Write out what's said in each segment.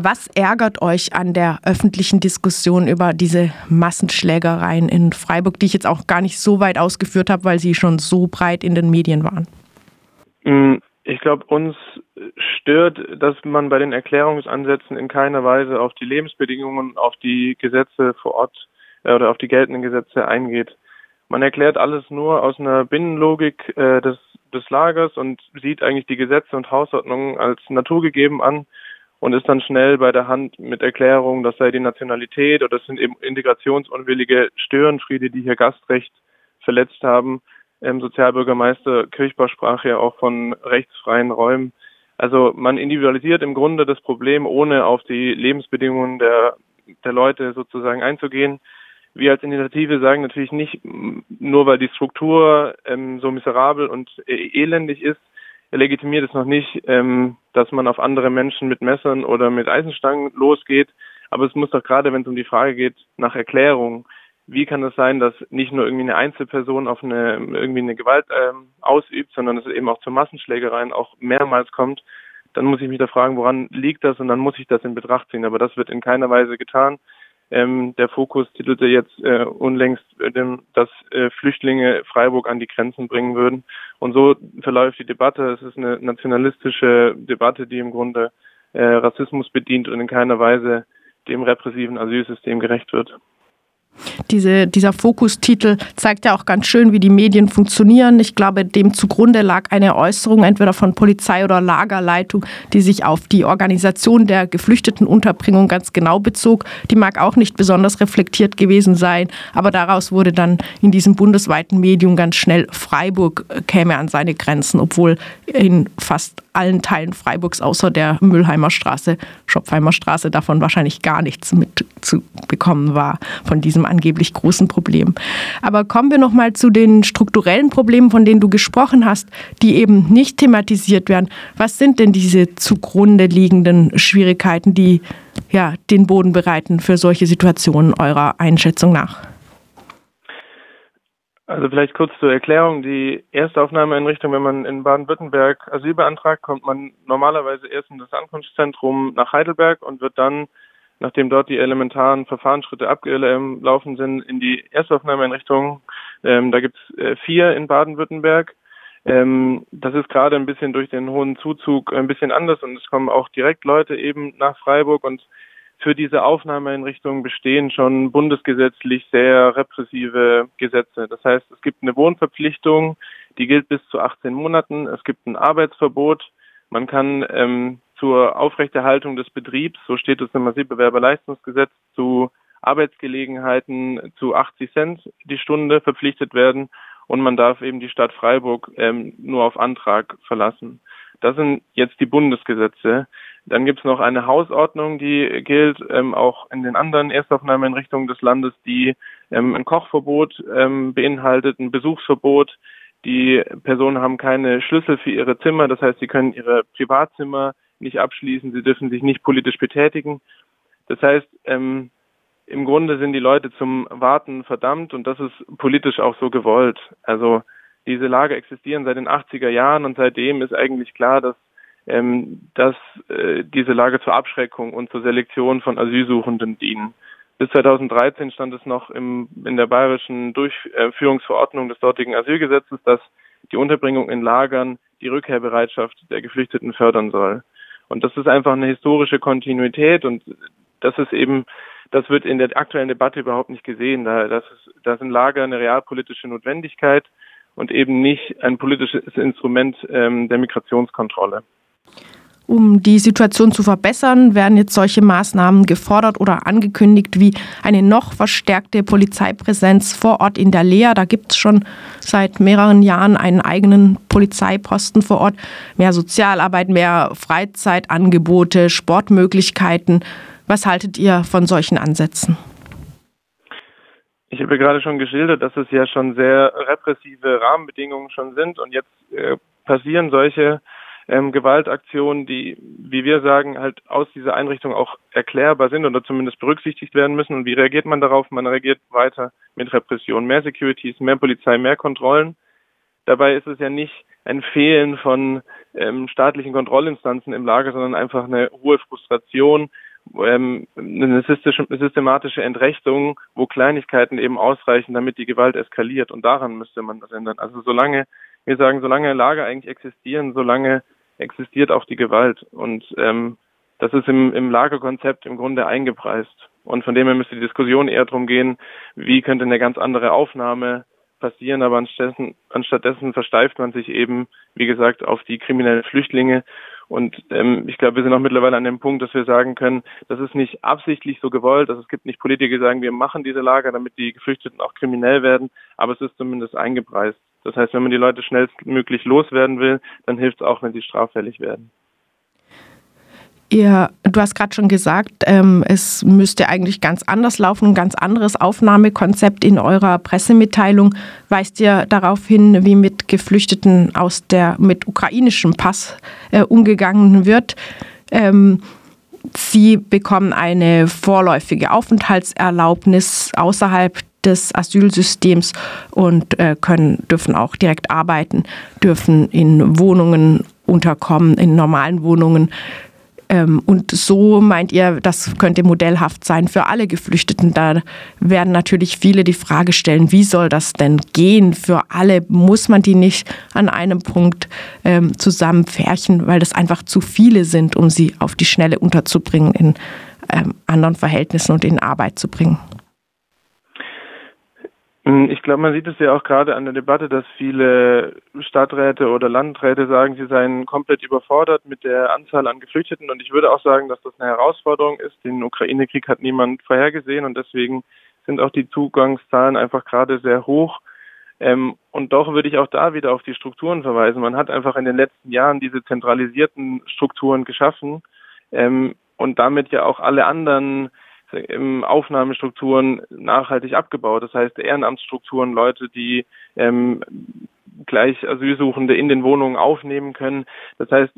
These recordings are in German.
Was ärgert euch an der öffentlichen Diskussion über diese Massenschlägereien in Freiburg, die ich jetzt auch gar nicht so weit ausgeführt habe, weil sie schon so breit in den Medien waren? Mm, ich glaube, uns stört, dass man bei den Erklärungsansätzen in keiner Weise auf die Lebensbedingungen, auf die Gesetze vor Ort äh, oder auf die geltenden Gesetze eingeht. Man erklärt alles nur aus einer Binnenlogik äh, des, des Lagers und sieht eigentlich die Gesetze und Hausordnungen als naturgegeben an und ist dann schnell bei der Hand mit Erklärungen, das sei die Nationalität oder das sind eben integrationsunwillige Störenfriede, die hier Gastrecht verletzt haben. Ähm, Sozialbürgermeister Kirchbach sprach ja auch von rechtsfreien Räumen. Also man individualisiert im Grunde das Problem, ohne auf die Lebensbedingungen der, der Leute sozusagen einzugehen. Wir als Initiative sagen natürlich nicht, nur weil die Struktur ähm, so miserabel und äh, elendig ist, legitimiert es noch nicht, ähm, dass man auf andere Menschen mit Messern oder mit Eisenstangen losgeht. Aber es muss doch gerade, wenn es um die Frage geht, nach Erklärung, wie kann es sein, dass nicht nur irgendwie eine Einzelperson auf eine irgendwie eine Gewalt ähm, ausübt, sondern es eben auch zu Massenschlägereien auch mehrmals kommt, dann muss ich mich da fragen, woran liegt das und dann muss ich das in Betracht ziehen. Aber das wird in keiner Weise getan. Ähm, der Fokus titelte jetzt äh, unlängst, äh, dass äh, Flüchtlinge Freiburg an die Grenzen bringen würden. Und so verläuft die Debatte. Es ist eine nationalistische Debatte, die im Grunde äh, Rassismus bedient und in keiner Weise dem repressiven Asylsystem gerecht wird. Diese, dieser Fokustitel zeigt ja auch ganz schön, wie die Medien funktionieren. Ich glaube, dem zugrunde lag eine Äußerung entweder von Polizei oder Lagerleitung, die sich auf die Organisation der Geflüchtetenunterbringung ganz genau bezog. Die mag auch nicht besonders reflektiert gewesen sein, aber daraus wurde dann in diesem bundesweiten Medium ganz schnell Freiburg käme an seine Grenzen, obwohl in fast allen Teilen Freiburgs außer der Müllheimer Straße, Schopfheimer Straße davon wahrscheinlich gar nichts mitzubekommen war von diesem angeblich großen Problem. Aber kommen wir noch mal zu den strukturellen Problemen, von denen du gesprochen hast, die eben nicht thematisiert werden. Was sind denn diese zugrunde liegenden Schwierigkeiten, die ja den Boden bereiten für solche Situationen eurer Einschätzung nach? Also vielleicht kurz zur Erklärung. Die Erstaufnahmeeinrichtung, wenn man in Baden-Württemberg Asyl beantragt, kommt man normalerweise erst in das Ankunftszentrum nach Heidelberg und wird dann nachdem dort die elementaren Verfahrensschritte abgelaufen sind, in die Erstaufnahmeeinrichtung. Ähm, da gibt es äh, vier in Baden-Württemberg. Ähm, das ist gerade ein bisschen durch den hohen Zuzug ein bisschen anders und es kommen auch direkt Leute eben nach Freiburg und für diese Aufnahmeeinrichtungen bestehen schon bundesgesetzlich sehr repressive Gesetze. Das heißt, es gibt eine Wohnverpflichtung, die gilt bis zu 18 Monaten. Es gibt ein Arbeitsverbot. Man kann ähm, zur Aufrechterhaltung des Betriebs, so steht es im Asylbewerberleistungsgesetz, zu Arbeitsgelegenheiten zu 80 Cent die Stunde verpflichtet werden und man darf eben die Stadt Freiburg ähm, nur auf Antrag verlassen. Das sind jetzt die Bundesgesetze. Dann gibt es noch eine Hausordnung, die gilt ähm, auch in den anderen Erstaufnahmeeinrichtungen des Landes, die ähm, ein Kochverbot ähm, beinhaltet, ein Besuchsverbot. Die Personen haben keine Schlüssel für ihre Zimmer, das heißt, sie können ihre Privatzimmer nicht abschließen, sie dürfen sich nicht politisch betätigen. Das heißt, ähm, im Grunde sind die Leute zum Warten verdammt und das ist politisch auch so gewollt. Also diese Lager existieren seit den 80er Jahren und seitdem ist eigentlich klar, dass, ähm, dass äh, diese Lager zur Abschreckung und zur Selektion von Asylsuchenden dienen. Bis 2013 stand es noch im, in der bayerischen Durchführungsverordnung des dortigen Asylgesetzes, dass die Unterbringung in Lagern die Rückkehrbereitschaft der Geflüchteten fördern soll. Und das ist einfach eine historische Kontinuität und das ist eben, das wird in der aktuellen Debatte überhaupt nicht gesehen. Da, das ist, da sind Lager eine realpolitische Notwendigkeit und eben nicht ein politisches Instrument ähm, der Migrationskontrolle. Um die Situation zu verbessern, werden jetzt solche Maßnahmen gefordert oder angekündigt wie eine noch verstärkte Polizeipräsenz vor Ort in der Lea. Da gibt es schon seit mehreren Jahren einen eigenen Polizeiposten vor Ort. Mehr Sozialarbeit, mehr Freizeitangebote, Sportmöglichkeiten. Was haltet ihr von solchen Ansätzen? Ich habe gerade schon geschildert, dass es ja schon sehr repressive Rahmenbedingungen schon sind und jetzt äh, passieren solche ähm, Gewaltaktionen, die, wie wir sagen, halt aus dieser Einrichtung auch erklärbar sind oder zumindest berücksichtigt werden müssen. Und wie reagiert man darauf? Man reagiert weiter mit Repression. Mehr Securities, mehr Polizei, mehr Kontrollen. Dabei ist es ja nicht ein Fehlen von ähm, staatlichen Kontrollinstanzen im Lager, sondern einfach eine hohe Frustration, ähm, eine systematische Entrechtung, wo Kleinigkeiten eben ausreichen, damit die Gewalt eskaliert. Und daran müsste man das ändern. Also solange, wir sagen, solange Lager eigentlich existieren, solange existiert auch die Gewalt. Und ähm, das ist im, im Lagerkonzept im Grunde eingepreist. Und von dem her müsste die Diskussion eher darum gehen, wie könnte eine ganz andere Aufnahme passieren, aber anstattdessen, anstattdessen versteift man sich eben, wie gesagt, auf die kriminellen Flüchtlinge. Und ähm, ich glaube, wir sind auch mittlerweile an dem Punkt, dass wir sagen können, das ist nicht absichtlich so gewollt. Also es gibt nicht Politiker, die sagen, wir machen diese Lager, damit die Geflüchteten auch kriminell werden, aber es ist zumindest eingepreist. Das heißt, wenn man die Leute schnellstmöglich loswerden will, dann hilft es auch, wenn sie straffällig werden. Ihr, du hast gerade schon gesagt, ähm, es müsste eigentlich ganz anders laufen, ein ganz anderes Aufnahmekonzept in eurer Pressemitteilung weist ihr darauf hin, wie mit Geflüchteten aus der mit ukrainischem Pass äh, umgegangen wird. Ähm, sie bekommen eine vorläufige Aufenthaltserlaubnis außerhalb des Asylsystems und äh, können, dürfen auch direkt arbeiten, dürfen in Wohnungen unterkommen, in normalen Wohnungen und so meint ihr, das könnte modellhaft sein für alle Geflüchteten. Da werden natürlich viele die Frage stellen, wie soll das denn gehen für alle? Muss man die nicht an einem Punkt ähm, zusammenfärchen, weil das einfach zu viele sind, um sie auf die Schnelle unterzubringen, in ähm, anderen Verhältnissen und in Arbeit zu bringen? Hm, ich glaube, man sieht es ja auch gerade an der Debatte, dass viele Stadträte oder Landräte sagen, sie seien komplett überfordert mit der Anzahl an Geflüchteten. Und ich würde auch sagen, dass das eine Herausforderung ist. Den Ukraine-Krieg hat niemand vorhergesehen und deswegen sind auch die Zugangszahlen einfach gerade sehr hoch. Ähm, und doch würde ich auch da wieder auf die Strukturen verweisen. Man hat einfach in den letzten Jahren diese zentralisierten Strukturen geschaffen ähm, und damit ja auch alle anderen im Aufnahmestrukturen nachhaltig abgebaut. Das heißt Ehrenamtsstrukturen, Leute, die ähm, gleich Asylsuchende in den Wohnungen aufnehmen können. Das heißt,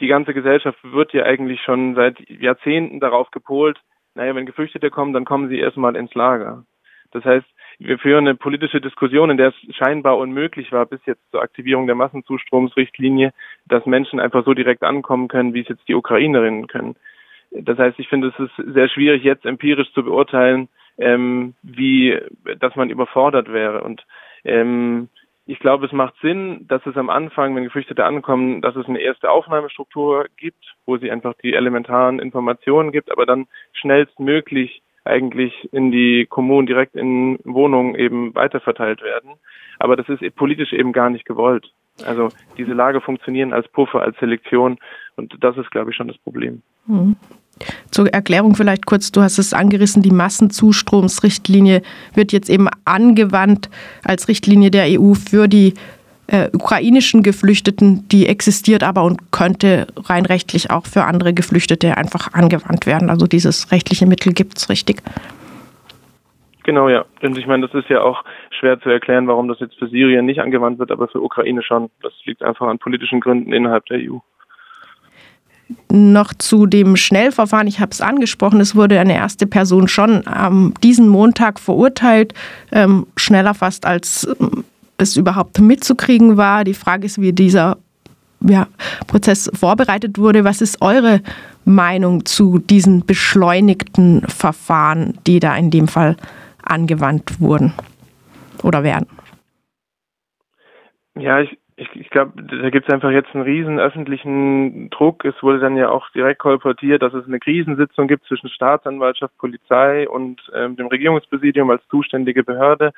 die ganze Gesellschaft wird ja eigentlich schon seit Jahrzehnten darauf gepolt, naja, wenn Geflüchtete kommen, dann kommen sie erstmal ins Lager. Das heißt, wir führen eine politische Diskussion, in der es scheinbar unmöglich war, bis jetzt zur Aktivierung der Massenzustromsrichtlinie, dass Menschen einfach so direkt ankommen können, wie es jetzt die Ukrainerinnen können. Das heißt, ich finde, es ist sehr schwierig, jetzt empirisch zu beurteilen, ähm, wie, dass man überfordert wäre. Und ähm, ich glaube, es macht Sinn, dass es am Anfang, wenn Geflüchtete ankommen, dass es eine erste Aufnahmestruktur gibt, wo sie einfach die elementaren Informationen gibt, aber dann schnellstmöglich eigentlich in die Kommunen direkt in Wohnungen eben weiterverteilt werden. Aber das ist politisch eben gar nicht gewollt. Also diese Lager funktionieren als Puffer, als Selektion und das ist, glaube ich, schon das Problem. Hm. Zur Erklärung vielleicht kurz, du hast es angerissen, die Massenzustromsrichtlinie wird jetzt eben angewandt als Richtlinie der EU für die äh, ukrainischen Geflüchteten, die existiert aber und könnte rein rechtlich auch für andere Geflüchtete einfach angewandt werden. Also dieses rechtliche Mittel gibt es richtig. Genau, ja. Und ich meine, das ist ja auch schwer zu erklären, warum das jetzt für Syrien nicht angewandt wird, aber für Ukraine schon. Das liegt einfach an politischen Gründen innerhalb der EU. Noch zu dem Schnellverfahren, ich habe es angesprochen, es wurde eine erste Person schon am diesen Montag verurteilt, ähm, schneller fast als ähm, es überhaupt mitzukriegen war. Die Frage ist, wie dieser ja, Prozess vorbereitet wurde. Was ist eure Meinung zu diesen beschleunigten Verfahren, die da in dem Fall angewandt wurden oder werden? Ja, ich, ich, ich glaube, da gibt es einfach jetzt einen riesen öffentlichen Druck. Es wurde dann ja auch direkt kolportiert, dass es eine Krisensitzung gibt zwischen Staatsanwaltschaft, Polizei und ähm, dem Regierungspräsidium als zuständige Behörde.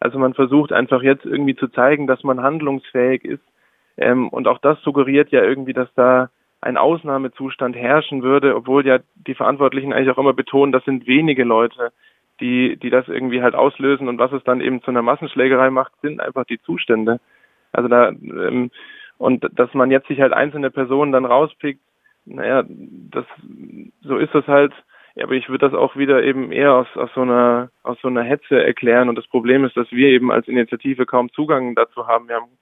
Also man versucht einfach jetzt irgendwie zu zeigen, dass man handlungsfähig ist. Ähm, und auch das suggeriert ja irgendwie, dass da ein Ausnahmezustand herrschen würde, obwohl ja die Verantwortlichen eigentlich auch immer betonen, das sind wenige Leute die, die das irgendwie halt auslösen und was es dann eben zu einer Massenschlägerei macht, sind einfach die Zustände. Also da, ähm, und dass man jetzt sich halt einzelne Personen dann rauspickt, naja, das, so ist das halt. Ja, aber ich würde das auch wieder eben eher aus, aus so einer, aus so einer Hetze erklären. Und das Problem ist, dass wir eben als Initiative kaum Zugang dazu haben. Wir haben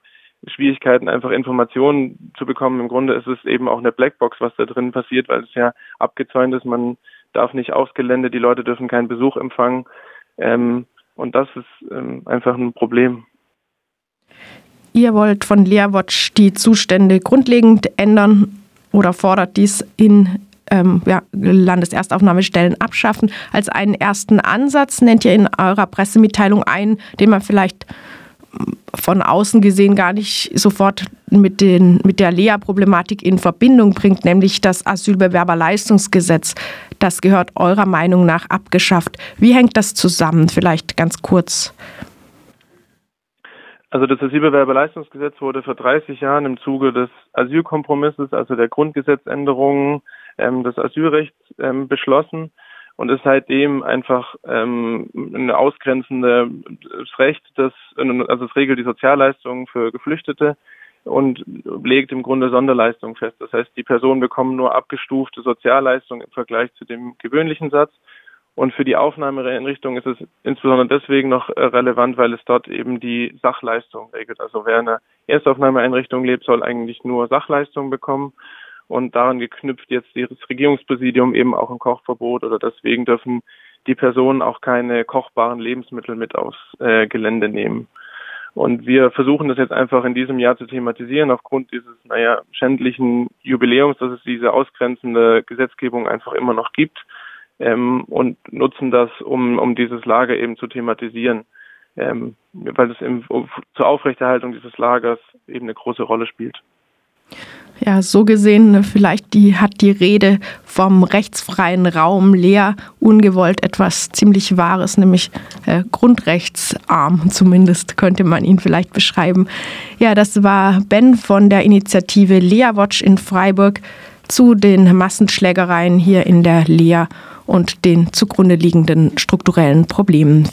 Schwierigkeiten, einfach Informationen zu bekommen. Im Grunde ist es eben auch eine Blackbox, was da drin passiert, weil es ja abgezäunt ist. Man darf nicht aufs Gelände, die Leute dürfen keinen Besuch empfangen. Ähm, und das ist ähm, einfach ein Problem. Ihr wollt von Learwatch die Zustände grundlegend ändern oder fordert dies in ähm, ja, Landeserstaufnahmestellen abschaffen. Als einen ersten Ansatz nennt ihr in eurer Pressemitteilung einen, den man vielleicht von außen gesehen gar nicht sofort mit, den, mit der Lea-Problematik in Verbindung bringt, nämlich das Asylbewerberleistungsgesetz. Das gehört eurer Meinung nach abgeschafft. Wie hängt das zusammen? Vielleicht ganz kurz. Also das Asylbewerberleistungsgesetz wurde vor 30 Jahren im Zuge des Asylkompromisses, also der Grundgesetzänderungen ähm, des Asylrechts ähm, beschlossen und ist seitdem einfach ähm, ein ausgrenzendes Recht, das also es regelt die Sozialleistungen für Geflüchtete und legt im Grunde Sonderleistungen fest. Das heißt, die Personen bekommen nur abgestufte Sozialleistungen im Vergleich zu dem gewöhnlichen Satz. Und für die Aufnahmeeinrichtung ist es insbesondere deswegen noch äh, relevant, weil es dort eben die Sachleistung regelt. Also wer in einer Erstaufnahmeeinrichtung lebt, soll eigentlich nur Sachleistungen bekommen. Und daran geknüpft jetzt das Regierungspräsidium eben auch ein Kochverbot oder deswegen dürfen die Personen auch keine kochbaren Lebensmittel mit aufs äh, Gelände nehmen. Und wir versuchen das jetzt einfach in diesem Jahr zu thematisieren, aufgrund dieses, naja, schändlichen Jubiläums, dass es diese ausgrenzende Gesetzgebung einfach immer noch gibt, ähm, und nutzen das, um, um dieses Lager eben zu thematisieren, ähm, weil es im, zur Aufrechterhaltung dieses Lagers eben eine große Rolle spielt. Ja, so gesehen, ne, vielleicht die, hat die Rede vom rechtsfreien Raum leer ungewollt etwas ziemlich Wahres, nämlich äh, grundrechtsarm zumindest könnte man ihn vielleicht beschreiben. Ja, das war Ben von der Initiative Lea Watch in Freiburg zu den Massenschlägereien hier in der Lea und den zugrunde liegenden strukturellen Problemen.